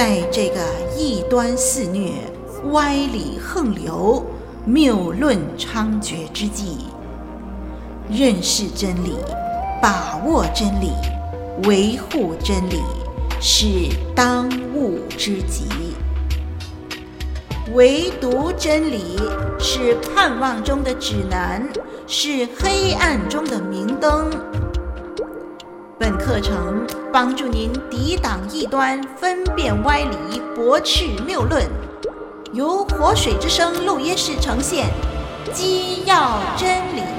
在这个异端肆虐、歪理横流、谬论猖獗之际，认识真理、把握真理、维护真理，是当务之急。唯独真理是盼望中的指南，是黑暗中的明灯。本课程帮助您抵挡异端，分辨歪理，驳斥谬论。由活水之声录音室呈现，基要真理。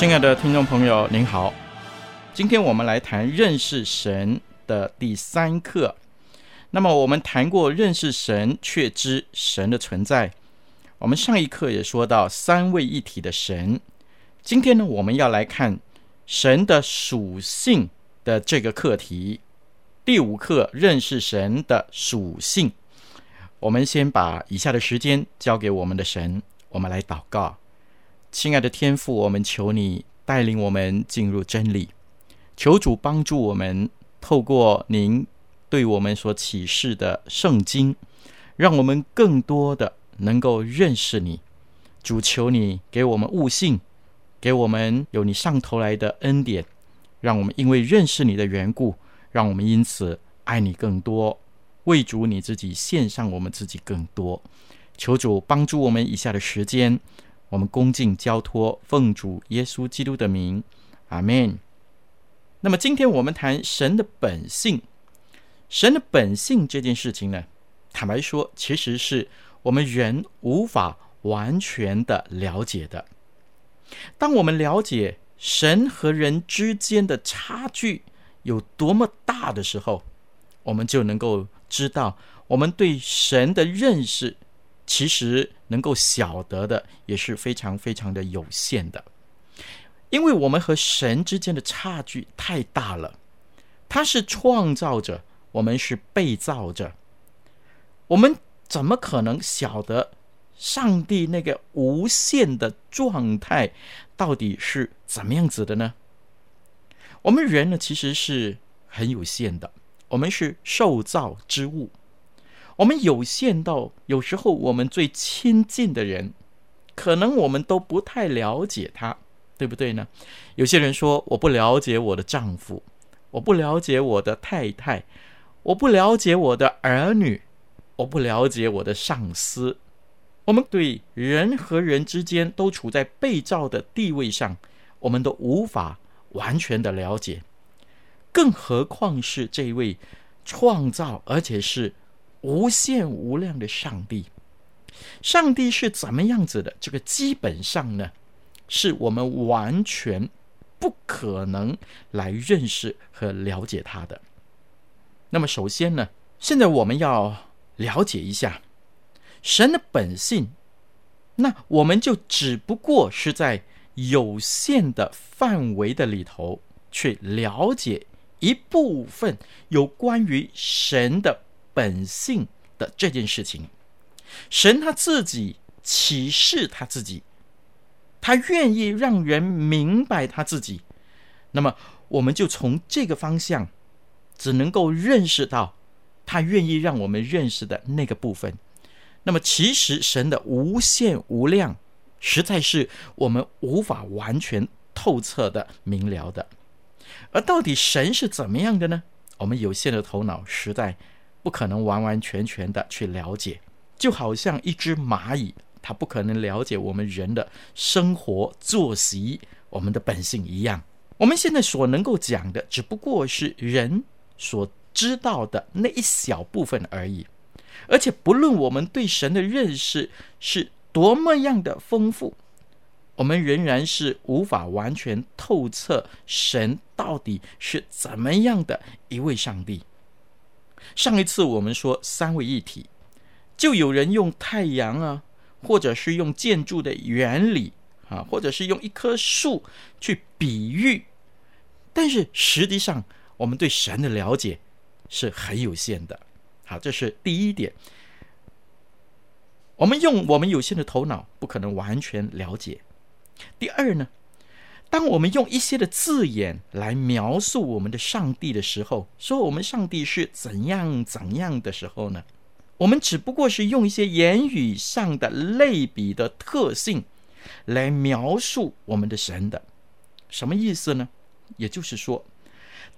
亲爱的听众朋友，您好。今天我们来谈认识神的第三课。那么，我们谈过认识神，却知神的存在。我们上一课也说到三位一体的神。今天呢，我们要来看神的属性的这个课题。第五课，认识神的属性。我们先把以下的时间交给我们的神，我们来祷告。亲爱的天父，我们求你带领我们进入真理，求主帮助我们，透过您对我们所启示的圣经，让我们更多的能够认识你。主，求你给我们悟性，给我们有你上头来的恩典，让我们因为认识你的缘故，让我们因此爱你更多，为主你自己献上我们自己更多。求主帮助我们以下的时间。我们恭敬交托，奉主耶稣基督的名，阿门。那么，今天我们谈神的本性。神的本性这件事情呢，坦白说，其实是我们人无法完全的了解的。当我们了解神和人之间的差距有多么大的时候，我们就能够知道我们对神的认识。其实能够晓得的也是非常非常的有限的，因为我们和神之间的差距太大了。他是创造者，我们是被造者，我们怎么可能晓得上帝那个无限的状态到底是怎么样子的呢？我们人呢，其实是很有限的，我们是受造之物。我们有限到，有时候我们最亲近的人，可能我们都不太了解他，对不对呢？有些人说，我不了解我的丈夫，我不了解我的太太，我不了解我的儿女，我不了解我的上司。我们对人和人之间都处在被造的地位上，我们都无法完全的了解，更何况是这位创造，而且是。无限无量的上帝，上帝是怎么样子的？这个基本上呢，是我们完全不可能来认识和了解他的。那么，首先呢，现在我们要了解一下神的本性。那我们就只不过是在有限的范围的里头去了解一部分有关于神的。本性的这件事情，神他自己启示他自己，他愿意让人明白他自己。那么，我们就从这个方向，只能够认识到他愿意让我们认识的那个部分。那么，其实神的无限无量，实在是我们无法完全透彻的明了的。而到底神是怎么样的呢？我们有限的头脑实在。不可能完完全全的去了解，就好像一只蚂蚁，它不可能了解我们人的生活作息、我们的本性一样。我们现在所能够讲的，只不过是人所知道的那一小部分而已。而且，不论我们对神的认识是多么样的丰富，我们仍然是无法完全透彻神到底是怎么样的一位上帝。上一次我们说三位一体，就有人用太阳啊，或者是用建筑的原理啊，或者是用一棵树去比喻，但是实际上我们对神的了解是很有限的。好，这是第一点。我们用我们有限的头脑，不可能完全了解。第二呢，当我们用一些的字眼来描述我们的上帝的时候，说我们上帝是怎样怎样的时候呢，我们只不过是用一些言语上的类比的特性来描述我们的神的，什么意思呢？也就是说，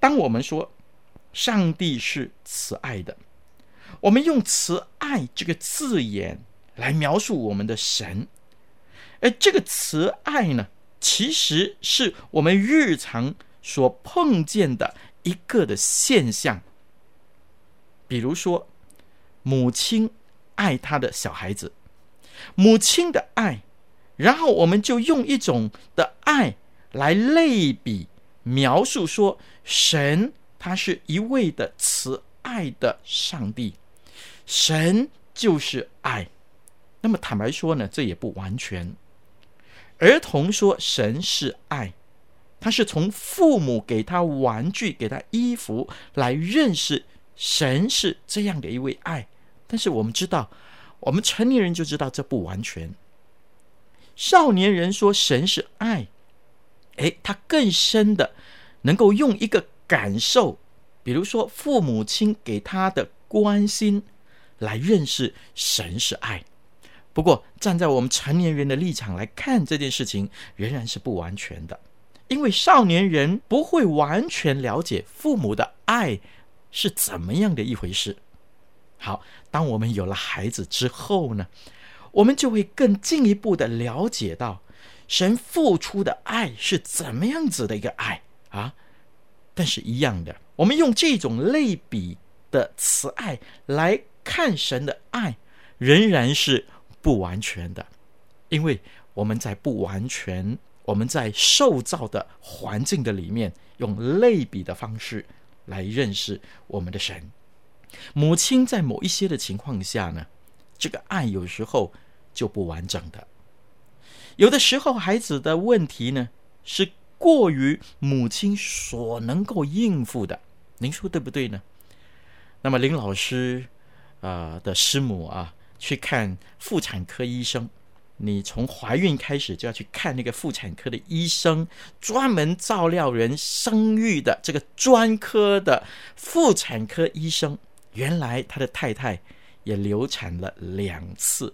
当我们说上帝是慈爱的，我们用慈爱这个字眼来描述我们的神，而这个慈爱呢，其实是我们日常所碰见的一个的现象，比如说，母亲爱他的小孩子，母亲的爱，然后我们就用一种的爱来类比描述说，神他是一位的慈爱的上帝，神就是爱。那么坦白说呢，这也不完全。儿童说神是爱，他是从父母给他玩具、给他衣服来认识神是这样的一位爱。但是我们知道，我们成年人就知道这不完全。少年人说神是爱，哎，他更深的能够用一个感受，比如说父母亲给他的关心来认识神是爱。不过，站在我们成年人的立场来看这件事情，仍然是不完全的，因为少年人不会完全了解父母的爱是怎么样的一回事。好，当我们有了孩子之后呢，我们就会更进一步的了解到神付出的爱是怎么样子的一个爱啊。但是，一样的，我们用这种类比的慈爱来看神的爱，仍然是。不完全的，因为我们在不完全，我们在受造的环境的里面，用类比的方式来认识我们的神。母亲在某一些的情况下呢，这个爱有时候就不完整的。有的时候，孩子的问题呢，是过于母亲所能够应付的。您说对不对呢？那么林老师啊、的师母啊。去看妇产科医生，你从怀孕开始就要去看那个妇产科的医生，专门照料人生育的这个专科的妇产科医生。原来他的太太也流产了两次。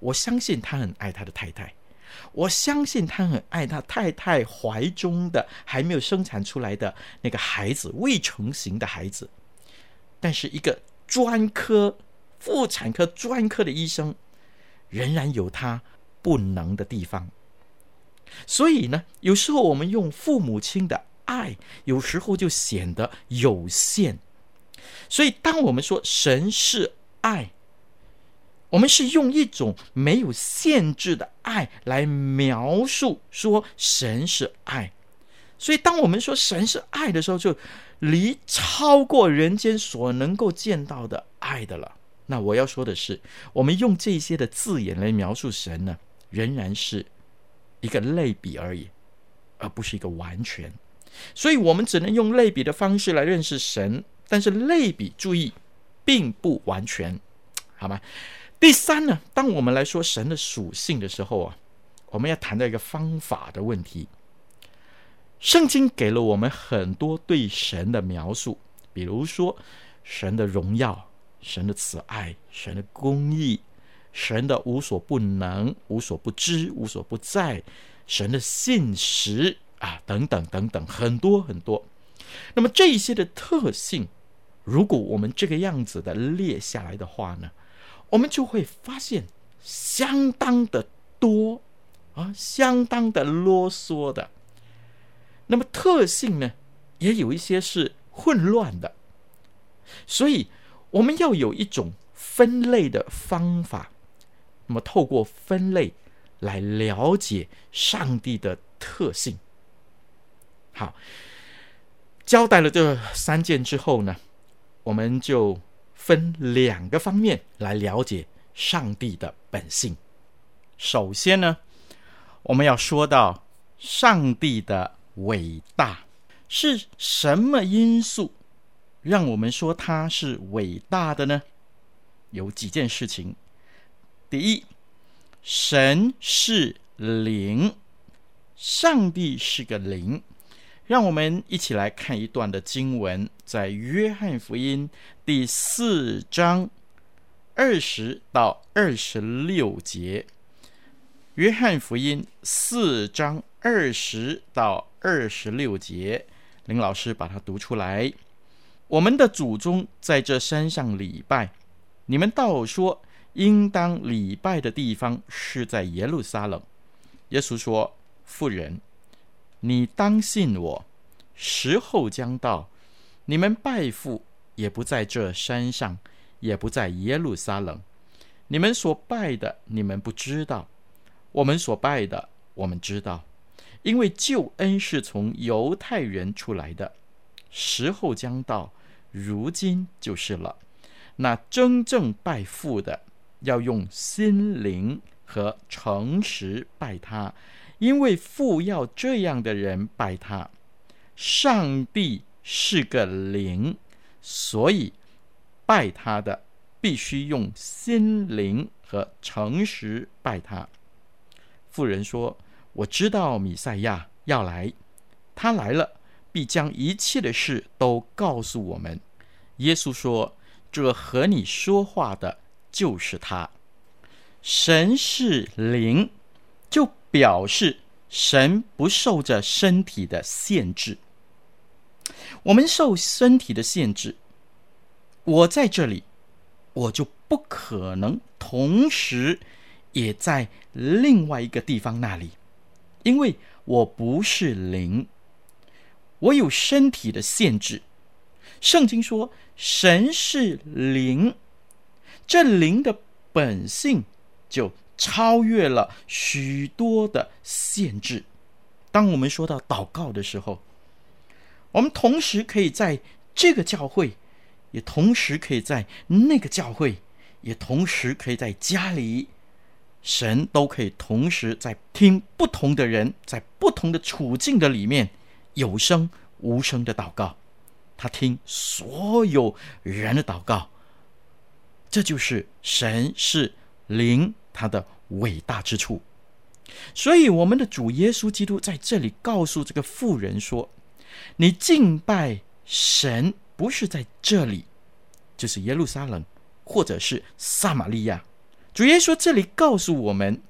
我相信他很爱他的太太，我相信他很爱他太太怀中的还没有生产出来的那个孩子，未成型的孩子。但是一个专科。妇产科专科的医生仍然有他不能的地方，所以呢，有时候我们用父母亲的爱，有时候就显得有限。所以，当我们说神是爱，我们是用一种没有限制的爱来描述说神是爱。所以，当我们说神是爱的时候，就离超过人间所能够见到的爱的了。那我要说的是，我们用这些的字眼来描述神呢，仍然是一个类比而已，而不是一个完全。所以，我们只能用类比的方式来认识神，但是类比，注意，并不完全，好吗？第三呢，当我们来说神的属性的时候啊，我们要谈到一个方法的问题。圣经给了我们很多对神的描述，比如说神的荣耀。神的慈爱，神的公义，神的无所不能、无所不知、无所不在，神的信实啊，等等等等，很多很多。那么这一些的特性，如果我们这个样子的列下来的话呢，我们就会发现相当的多啊，相当的啰嗦的。那么特性呢，也有一些是混乱的，所以。我们要有一种分类的方法，那么透过分类来了解上帝的特性。好，交代了这三件之后呢，我们就分两个方面来了解上帝的本性。首先呢，我们要说到上帝的伟大，是什么因素让我们说他是伟大的呢？有几件事情。第一，神是灵，上帝是个灵。让我们一起来看一段的经文，在约翰福音第四章二十到二十六节。约翰福音四章二十到二十六节，林老师把它读出来。我们的祖宗在这山上礼拜，你们倒说。应当礼拜的地方是在耶路撒冷。耶稣说：“妇人，你当信我，时候将到，你们拜父也不在这山上，也不在耶路撒冷。你们所拜的，你们不知道；我们所拜的，我们知道，因为救恩是从犹太人出来的。时候将到，如今就是了。那真正拜父的。”要用心灵和诚实拜他，因为父要这样的人拜他。上帝是个灵，所以拜他的必须用心灵和诚实拜他。妇人说：“我知道米赛亚要来，他来了，必将一切的事都告诉我们。”耶稣说：“这和你说话的。”就是他，神是灵，就表示神不受着身体的限制。我们受身体的限制，我在这里，我就不可能同时也在另外一个地方那里，因为我不是灵，我有身体的限制。圣经说，神是灵。这灵的本性就超越了许多的限制。当我们说到祷告的时候，我们同时可以在这个教会，也同时可以在那个教会，也同时可以在家里，神都可以同时在听不同的人在不同的处境的里面有声无声的祷告，他听所有人的祷告。这就是神是灵，他的伟大之处。所以，我们的主耶稣基督在这里告诉这个妇人说：“你敬拜神不是在这里，就是耶路撒冷，或者是撒玛利亚。”主耶稣这里告诉我们，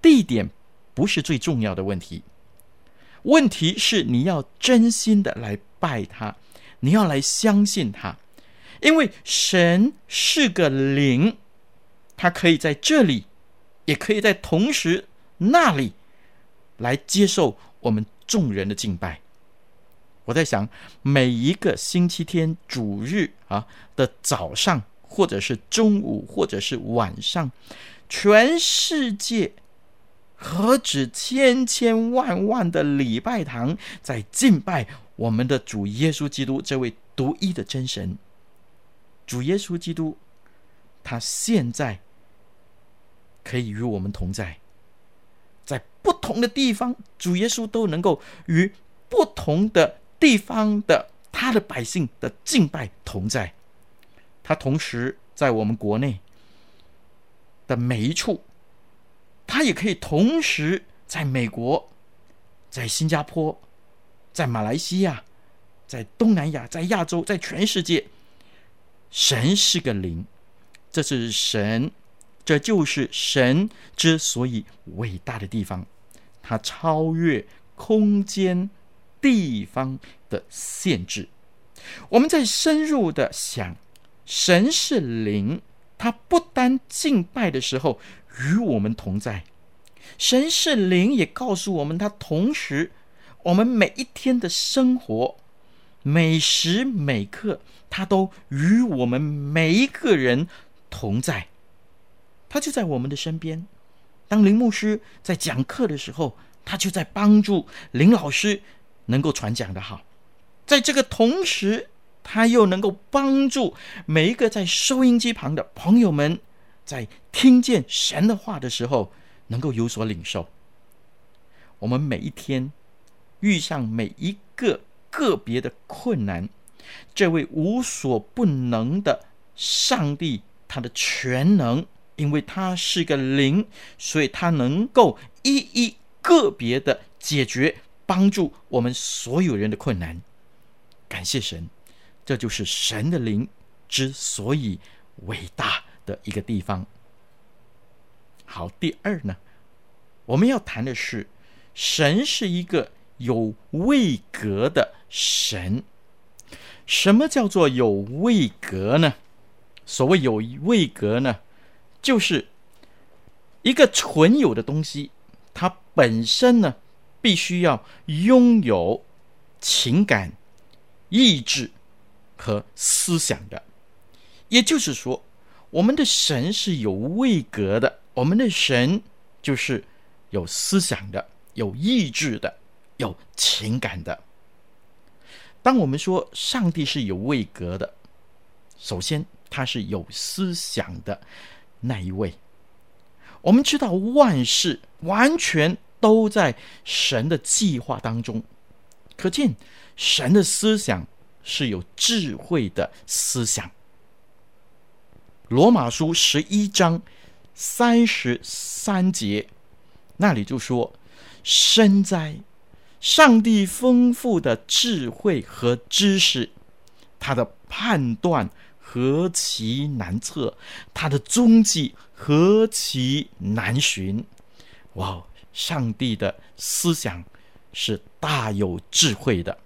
地点不是最重要的问题，问题是你要真心的来拜他，你要来相信他。因为神是个灵，他可以在这里，也可以在同时那里来接受我们众人的敬拜。我在想，每一个星期天主日啊的早上，或者是中午，或者是晚上，全世界何止千千万万的礼拜堂在敬拜我们的主耶稣基督这位独一的真神。主耶稣基督，他现在可以与我们同在，在不同的地方，主耶稣都能够与不同的地方的他的百姓的敬拜同在。他同时在我们国内的每一处，他也可以同时在美国、在新加坡、在马来西亚、在东南亚、在亚洲、在全世界。神是个灵，这是神，这就是神之所以伟大的地方，它超越空间、地方的限制。我们在深入的想，神是灵，他不单敬拜的时候与我们同在，神是灵，也告诉我们，他同时我们每一天的生活。每时每刻，他都与我们每一个人同在，他就在我们的身边。当林牧师在讲课的时候，他就在帮助林老师能够传讲的好。在这个同时，他又能够帮助每一个在收音机旁的朋友们，在听见神的话的时候，能够有所领受。我们每一天遇上每一个个别的困难，这位无所不能的上帝，他的全能，因为他是个灵，所以他能够一一个别的解决，帮助我们所有人的困难。感谢神，这就是神的灵之所以伟大的一个地方。好，第二呢，我们要谈的是，神是一个有位格的神。什么叫做有位格呢？所谓有位格呢，就是一个存有的东西，它本身呢，必须要拥有情感、意志和思想的。也就是说，我们的神是有位格的。我们的神就是有思想的、有意志的、有情感的。当我们说上帝是有位格的，首先他是有思想的那一位。我们知道万事完全都在神的计划当中，可见神的思想是有智慧的思想。罗马书十一章。三十三节，那里就说：“深哉，上帝丰富的智慧和知识，他的判断何其难测，他的踪迹何其难寻。”哇，上帝的思想是大有智慧的，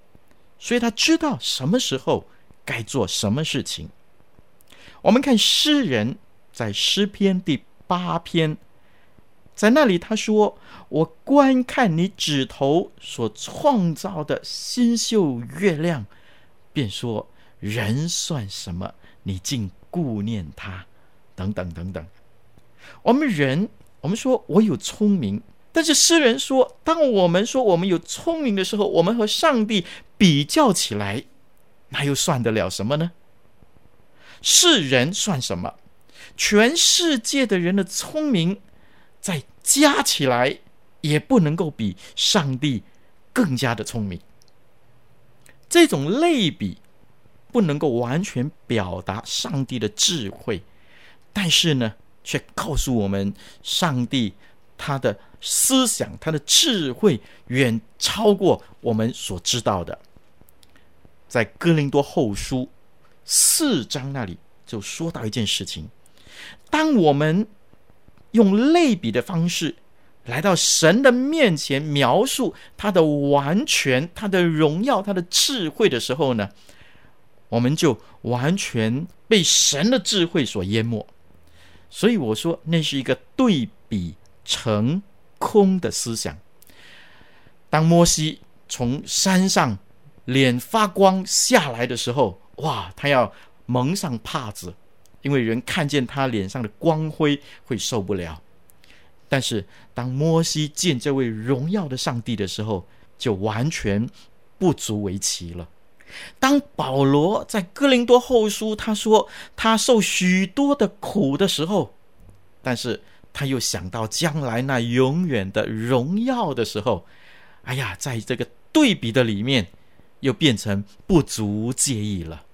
所以他知道什么时候该做什么事情。我们看诗人在诗篇第。八篇，在那里他说：“我观看你指头所创造的星宿月亮，便说人算什么？你竟顾念他？等等等等。我们人，我们说我有聪明，但是诗人说，当我们说我们有聪明的时候，我们和上帝比较起来，那又算得了什么呢？世人算什么？”全世界的人的聪明，再加起来也不能够比上帝更加的聪明。这种类比不能够完全表达上帝的智慧，但是呢，却告诉我们，上帝他的思想、他的智慧远超过我们所知道的。在哥林多后书四章那里就说到一件事情。当我们用类比的方式来到神的面前，描述他的完全、他的荣耀、他的智慧的时候呢，我们就完全被神的智慧所淹没。所以我说，那是一个对比成空的思想。当摩西从山上脸发光下来的时候，哇，他要蒙上帕子。因为人看见他脸上的光辉会受不了，但是当摩西见这位荣耀的上帝的时候，就完全不足为奇了。当保罗在哥林多后书他说他受许多的苦的时候，但是他又想到将来那永远的荣耀的时候，哎呀，在这个对比的里面，又变成不足介意了。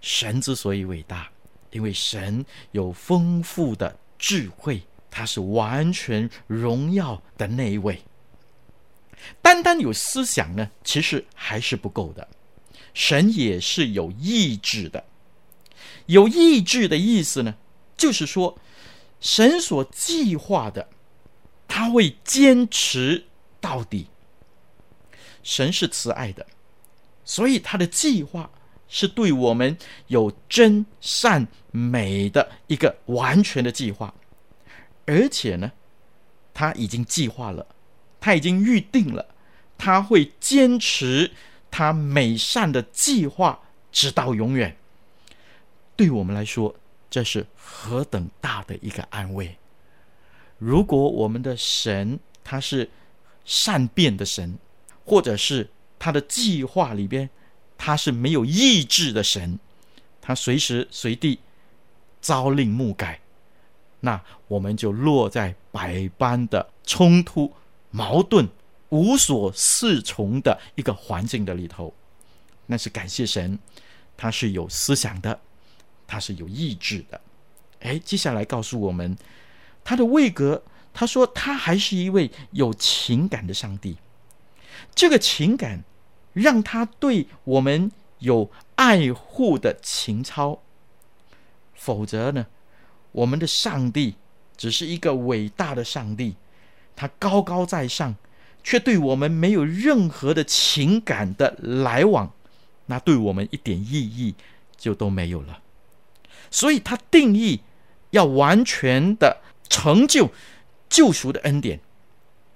神之所以伟大。因为神有丰富的智慧，他是完全荣耀的那一位。单单有思想呢，其实还是不够的。神也是有意志的。有意志的意思呢，就是说，神所计划的，他会坚持到底。神是慈爱的，所以他的计划。是对我们有真善美的一个完全的计划，而且呢，他已经计划了，他已经预定了，他会坚持他美善的计划直到永远。对我们来说，这是何等大的一个安慰！如果我们的神他是善变的神，或者是他的计划里边。他是没有意志的神，他随时随地朝令暮改，那我们就落在百般的冲突、矛盾、无所适从的一个环境的里头。那是感谢神，他是有思想的，他是有意志的。哎，接下来告诉我们他的位格，他说他还是一位有情感的上帝。这个情感让他对我们有爱护的情操。否则呢，我们的上帝只是一个伟大的上帝，他高高在上，却对我们没有任何的情感的来往。那对我们一点意义就都没有了，所以他定义要完全的成就救赎的恩典。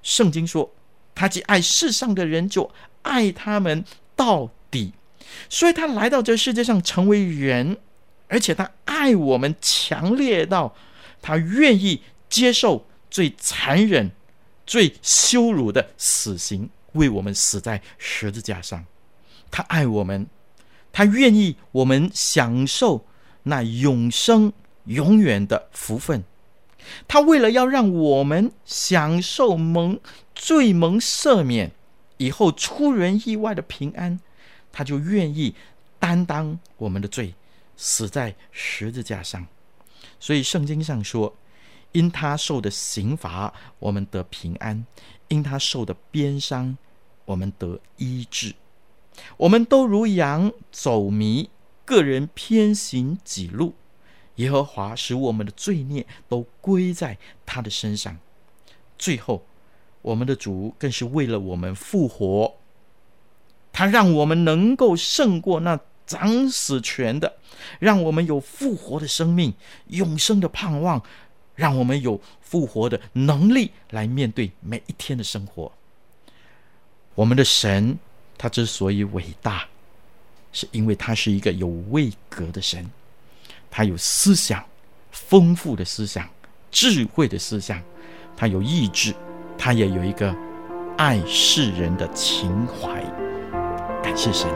圣经说，他既爱世上的人，就爱他们到底。所以他来到这世界上成为人，而且他爱我们强烈到他愿意接受最残忍、最羞辱的死刑，为我们死在十字架上。他爱我们，他愿意我们享受那永生、永远的福分。他为了要让我们享受蒙罪蒙赦免以后出人意外的平安，他就愿意担当我们的罪，死在十字架上。所以圣经上说：“因他受的刑罚，我们得平安；因他受的鞭伤，我们得医治。”我们都如羊走迷，个人偏行己路。耶和华使我们的罪孽都归在他的身上。最后，我们的主更是为了我们复活，他让我们能够胜过那掌死权的，让我们有复活的生命、永生的盼望，让我们有复活的能力来面对每一天的生活。我们的神。他之所以伟大，是因为他是一个有位格的神，他有思想，丰富的思想，智慧的思想，他有意志，他也有一个爱世人的情怀。感谢神。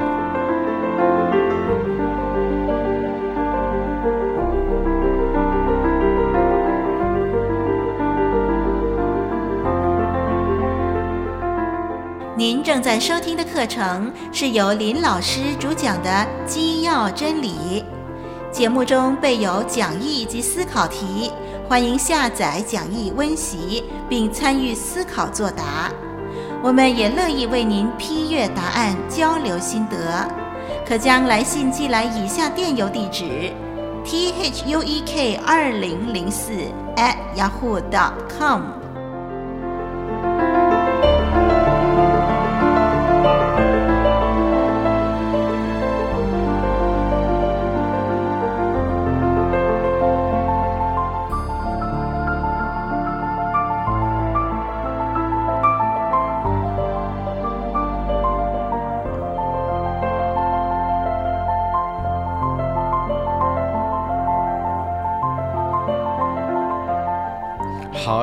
您正在收听的课程是由林老师主讲的《基要真理》，节目中备有讲义及思考题，欢迎下载讲义温习并参与思考作答。我们也乐意为您批阅答案，交流心得。可将来信寄来以下电邮地址：t h u e k 二零零四 at yahoo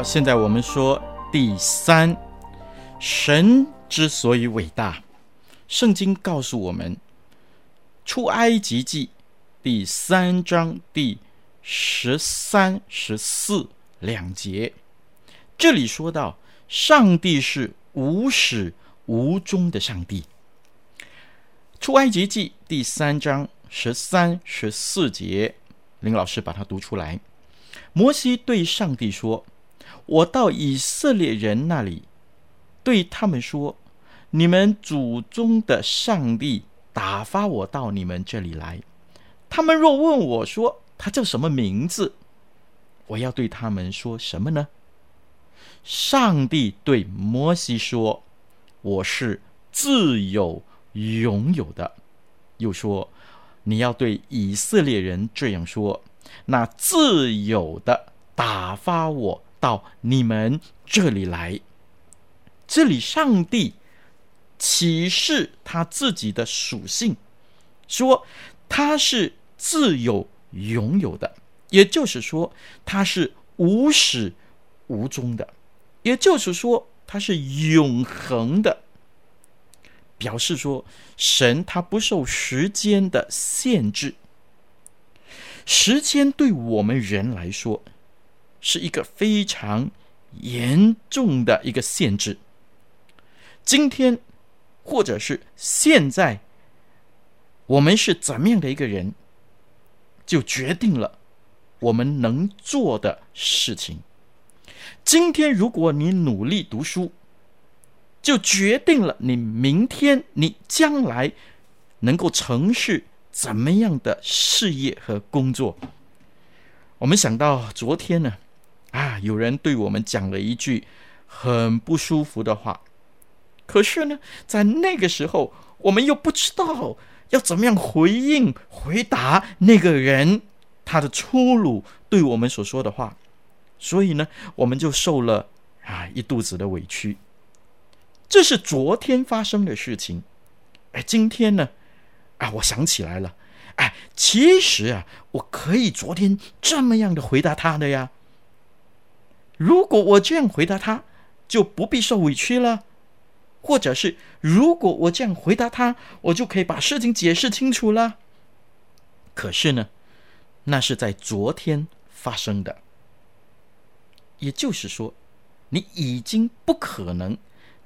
现在我们说第三，神之所以伟大，圣经告诉我们，《出埃及记》第三章第十三、十四两节，这里说到，上帝是无始无终的上帝。《出埃及记》第三章十三、十四节，林老师把它读出来。摩西对上帝说。我到以色列人那里，对他们说：“你们祖宗的上帝打发我到你们这里来。他们若问我说他叫什么名字，我要对他们说什么呢？”上帝对摩西说：“我是自有永有的。”又说：“你要对以色列人这样说：那自有的打发我。”到你们这里来，这里上帝启示他自己的属性，说他是自有永有的，也就是说他是无始无终的，也就是说他是永恒的，表示说神他不受时间的限制，时间对我们人来说。是一个非常严重的一个限制。今天，或者是现在，我们是怎么样的一个人，就决定了我们能做的事情。今天，如果你努力读书，就决定了你明天、你将来能够从事怎么样的事业和工作。我们想到昨天呢，啊有人对我们讲了一句很不舒服的话。可是呢，在那个时候，我们又不知道要怎么样回应、回答那个人他的粗鲁对我们所说的话，所以呢，我们就受了啊一肚子的委屈。这是昨天发生的事情。哎，今天呢，啊，我想起来了，哎，其实啊，我可以昨天这么样的回答他的呀。如果我这样回答他，就不必受委屈了。或者是，如果我这样回答他，我就可以把事情解释清楚了。可是呢，那是在昨天发生的，也就是说，你已经不可能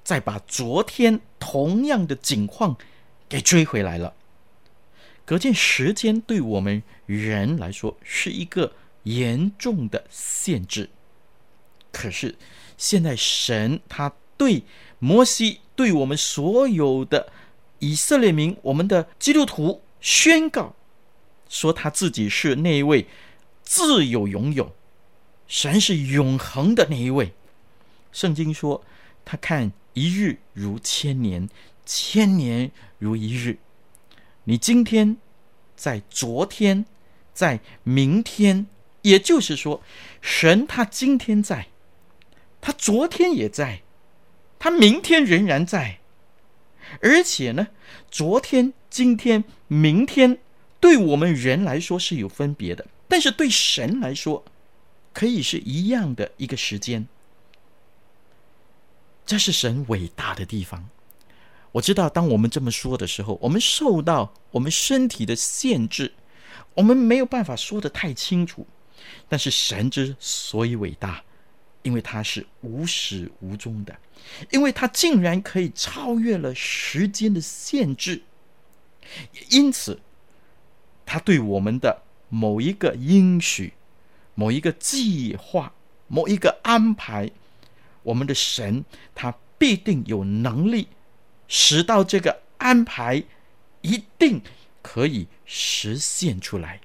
再把昨天同样的景况给追回来了。可见时间对我们人来说是一个严重的限制。可是现在神他对摩西。对我们所有的以色列民，我们的基督徒宣告说，他自己是那一位自有永有，神是永恒的那一位。圣经说，他看一日如千年，千年如一日。你今天在昨天，在明天，也就是说，神他今天在，他昨天也在。他明天仍然在，而且呢，昨天、今天、明天，对我们人来说是有分别的，但是对神来说，可以是一样的一个时间。这是神伟大的地方。我知道，当我们这么说的时候，我们受到我们身体的限制，我们没有办法说的太清楚。但是神之所以伟大。因为他是无始无终的，因为他竟然可以超越了时间的限制，因此，他对我们的某一个应许、某一个计划、某一个安排，我们的神他必定有能力使到这个安排一定可以实现出来。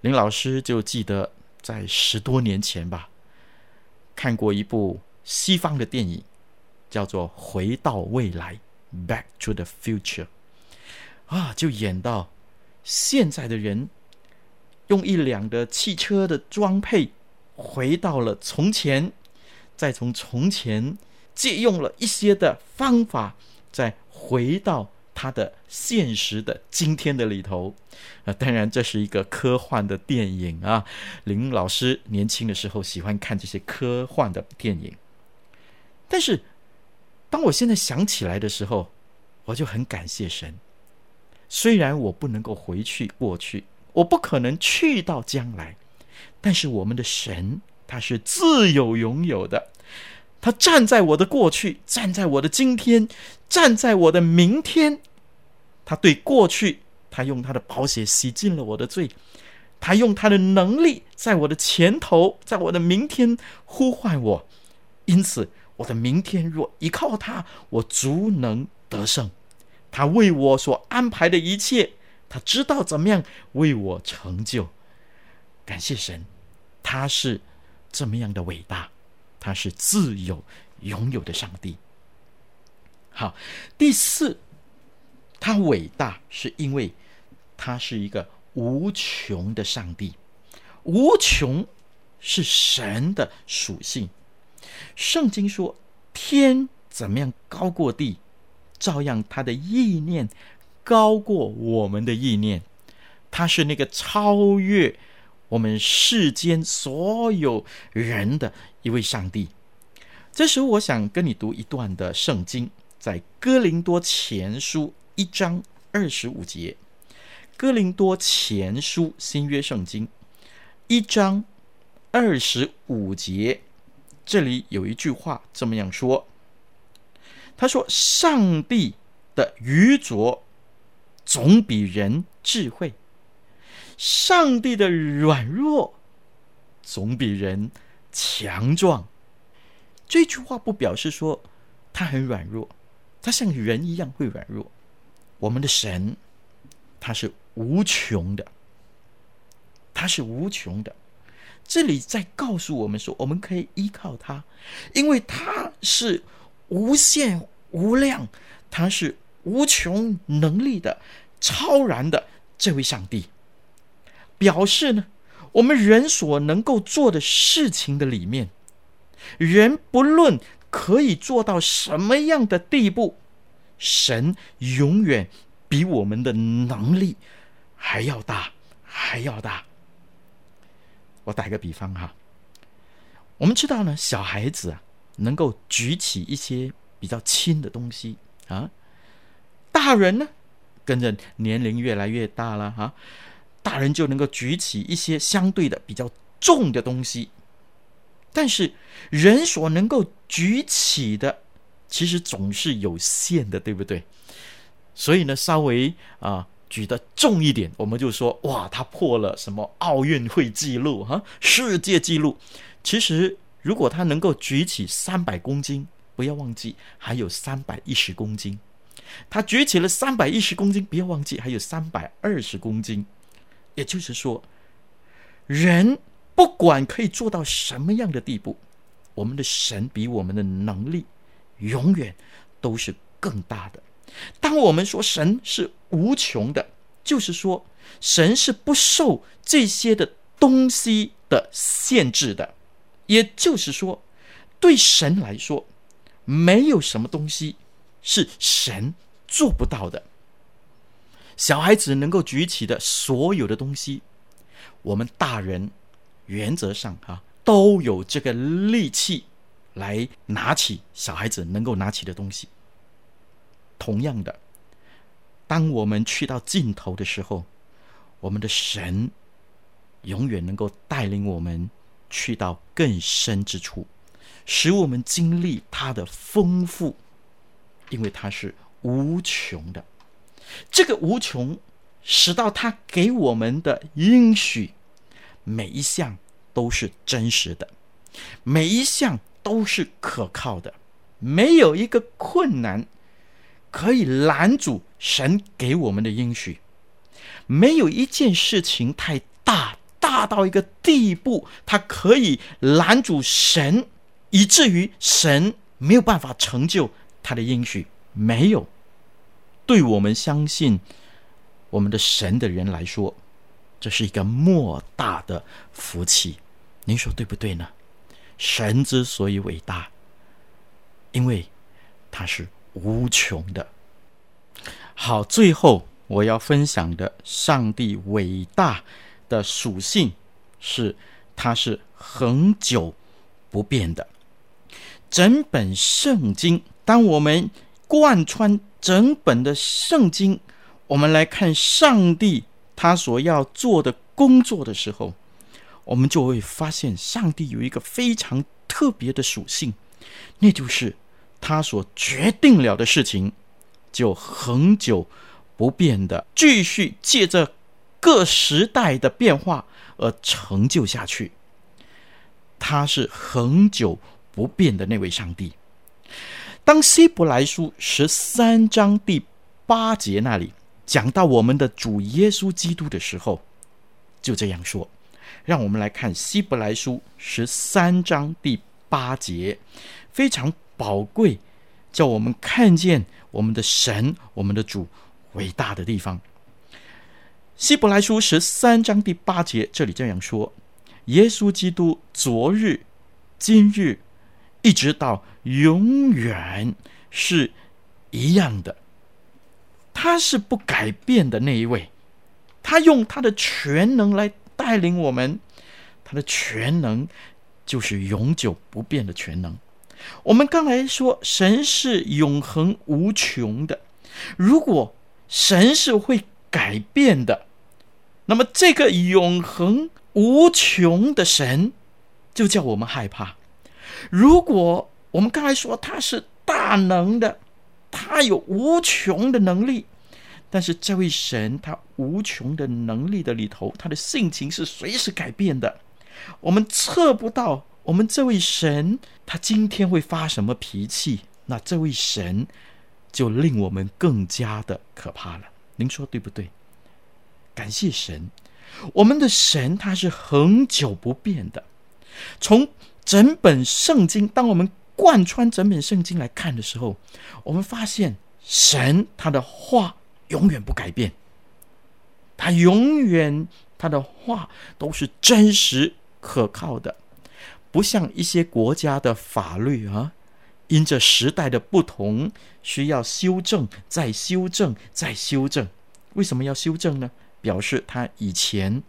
林老师就记得在十多年前吧。看过一部西方的电影，叫做《回到未来》（Back to the Future），啊，就演到现在的人用一辆的汽车的装配回到了从前，再从从前借用了一些的方法，再回到。他的现实的今天的里头，啊，当然这是一个科幻的电影啊。林老师年轻的时候喜欢看这些科幻的电影，但是当我现在想起来的时候，我就很感谢神。虽然我不能够回去过去，我不可能去到将来，但是我们的神他是自有永有的。他站在我的过去，站在我的今天，站在我的明天。他对过去，他用他的宝血洗净了我的罪；他用他的能力，在我的前头，在我的明天呼唤我。因此，我的明天若依靠他，我足能得胜。他为我所安排的一切，他知道怎么样为我成就。感谢神，他是这么样的伟大。他是自由、拥有的上帝。好，第四，他伟大是因为他是一个无穷的上帝。无穷是神的属性。圣经说，天怎么样高过地，照样他的意念高过我们的意念。他是那个超越。我们世间所有人的一位上帝。这时候，我想跟你读一段的圣经，在哥林多前书一章二十五节。哥林多前书新约圣经一章二十五节，这里有一句话这么样说：“他说，上帝的愚拙总比人智慧，上帝的软弱总比人强壮。”这句话不表示说他很软弱，他像人一样会软弱。我们的神，他是无穷的，他是无穷的。这里在告诉我们说，我们可以依靠他，因为他是无限无量，他是无穷能力的、超然的这位上帝。表示呢，我们人所能够做的事情的里面，人不论可以做到什么样的地步，神永远比我们的能力还要大，还要大。我打一个比方哈，我们知道呢，小孩子啊能够举起一些比较轻的东西啊，大人呢跟着年龄越来越大了哈，大人就能够举起一些相对的比较重的东西，但是人所能够举起的其实总是有限的，对不对？所以呢，稍微啊。举得重一点，我们就说哇，他破了什么奥运会纪录哈，世界纪录。其实，如果他能够举起三百公斤，不要忘记还有三百一十公斤。他举起了三百一十公斤，不要忘记还有三百二十公斤。也就是说，人不管可以做到什么样的地步，我们的神比我们的能力永远都是更大的。当我们说神是无穷的，就是说神是不受这些的东西的限制的。也就是说，对神来说，没有什么东西是神做不到的。小孩子能够举起的所有的东西，我们大人原则上啊都有这个力气来拿起小孩子能够拿起的东西。同样的，当我们去到尽头的时候，我们的神永远能够带领我们去到更深之处，使我们经历他的丰富，因为他是无穷的。这个无穷，使到他给我们的应许，每一项都是真实的，每一项都是可靠的，没有一个困难。可以拦阻神给我们的应许，没有一件事情太大，大到一个地步，它可以拦阻神，以至于神没有办法成就他的应许。没有，对我们相信我们的神的人来说，这是一个莫大的福气。您说对不对呢？神之所以伟大，因为他是。无穷的。好，最后我要分享的上帝伟大的属性是，他是恒久不变的。整本圣经，当我们贯穿整本的圣经，我们来看上帝他所要做的工作的时候，我们就会发现，上帝有一个非常特别的属性，那就是。他所决定了的事情，就恒久不变的继续借着各时代的变化而成就下去。他是恒久不变的那位上帝。当希伯来书十三章第八节那里讲到我们的主耶稣基督的时候，就这样说。让我们来看希伯来书十三章第八节，非常。宝贵，叫我们看见我们的神、我们的主伟大的地方。希伯来书十三章第八节，这里这样说：耶稣基督昨日、今日，一直到永远是一样的。他是不改变的那一位，他用他的全能来带领我们，他的全能就是永久不变的全能。我们刚才说神是永恒无穷的，如果神是会改变的，那么这个永恒无穷的神，就叫我们害怕。如果我们刚才说他是大能的，他有无穷的能力，但是这位神他无穷的能力的里头，他的性情是随时改变的，我们测不到。我们这位神他今天会发什么脾气？那这位神就令我们更加的可怕了。您说对不对？感谢神，我们的神他是恒久不变的。从整本圣经，当我们贯穿整本圣经来看的时候，我们发现神他的话永远不改变，他永远他的话都是真实可靠的，不像一些国家的法律啊，因着时代的不同，需要修正，再修正，再修正。为什么要修正呢？表示他以前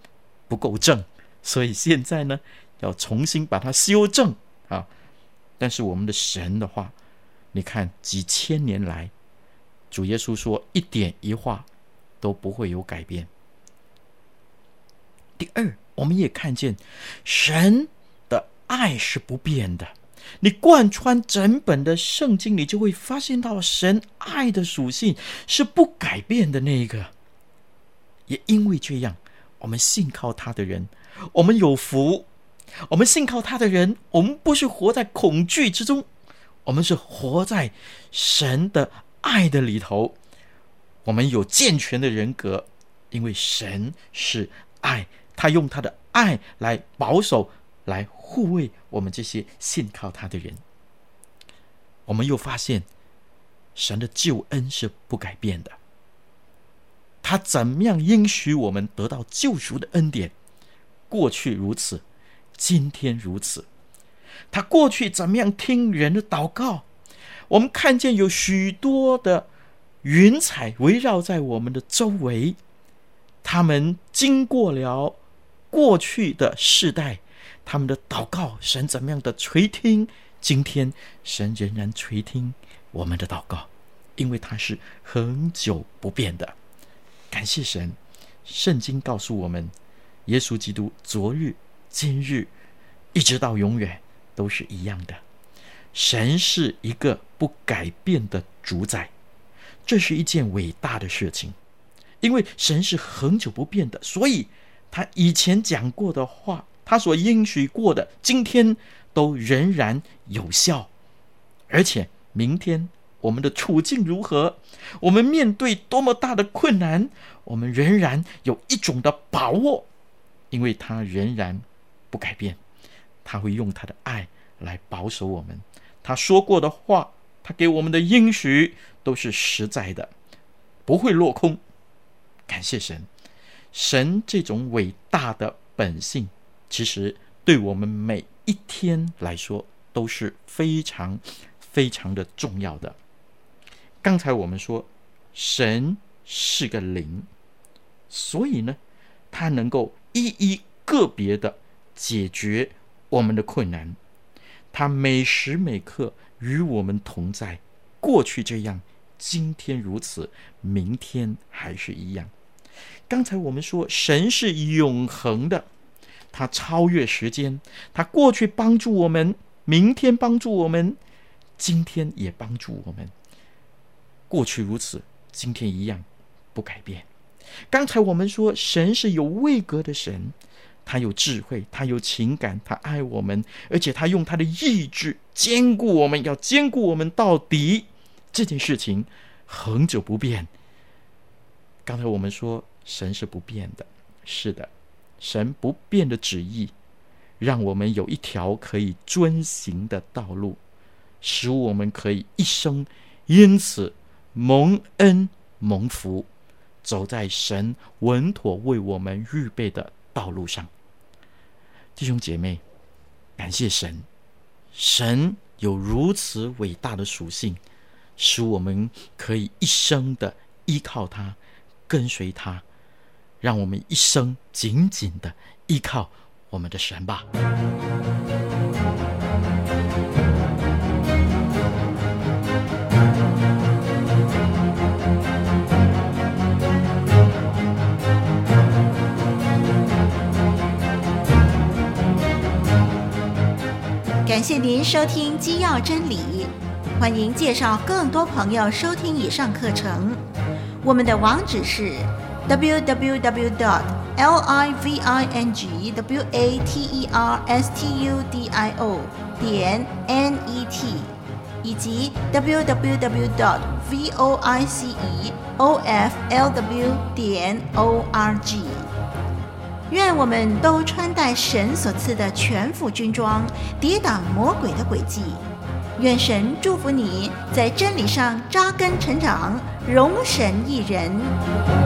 不够正，所以现在呢，要重新把它修正啊！但是我们的神的话，你看几千年来，主耶稣说一点一画都不会有改变。第二，我们也看见神的爱是不变的。你贯穿整本的圣经，你就会发现到神爱的属性是不改变的那一个。也因为这样，我们信靠他的人，我们有福。我们信靠他的人，我们不是活在恐惧之中，我们是活在神的爱的里头。我们有健全的人格，因为神是爱，他用他的爱来保守、来护卫我们这些信靠他的人。我们又发现，神的救恩是不改变的。他怎么样应许我们得到救赎的恩典？过去如此，今天如此。他过去怎么样听人的祷告？我们看见有许多的云彩围绕在我们的周围，他们经过了过去的世代，他们的祷告，神怎么样的垂听？今天神仍然垂听我们的祷告，因为他是恒久不变的。感谢神，圣经告诉我们，耶稣基督昨日、今日，一直到永远都是一样的。神是一个不改变的主宰，这是一件伟大的事情。因为神是恒久不变的，所以他以前讲过的话，他所应许过的，今天都仍然有效，而且明天。我们的处境如何？我们面对多么大的困难，我们仍然有一种的把握，因为他仍然不改变，他会用他的爱来保守我们。他说过的话，他给我们的应许都是实在的，不会落空。感谢神，神这种伟大的本性，其实对我们每一天来说都是非常非常的重要的。刚才我们说，神是个灵，所以呢，他能够一一个别的解决我们的困难。他每时每刻与我们同在，过去这样，今天如此，明天还是一样。刚才我们说，神是永恒的，他超越时间，他过去帮助我们，明天帮助我们，今天也帮助我们。过去如此，今天一样，不改变。刚才我们说，神是有位格的神，他有智慧，他有情感，他爱我们，而且他用他的意志坚固我们，要坚固我们到底。这件事情恒久不变。刚才我们说，神是不变的，是的，神不变的旨意，让我们有一条可以遵行的道路，使我们可以一生因此。蒙恩蒙福，走在神稳妥为我们预备的道路上。弟兄姐妹，感谢神，神有如此伟大的属性，使我们可以一生的依靠他，跟随他，让我们一生紧紧的依靠我们的神吧。感谢您收听《基要真理》，欢迎介绍更多朋友收听以上课程。我们的网址是 www.dot.livingwaterstudio 点 net，以及 www.dot.voiceoflw 点 org。愿我们都穿戴神所赐的全副军装，抵挡魔鬼的诡计。愿神祝福你在真理上扎根成长，荣神益人。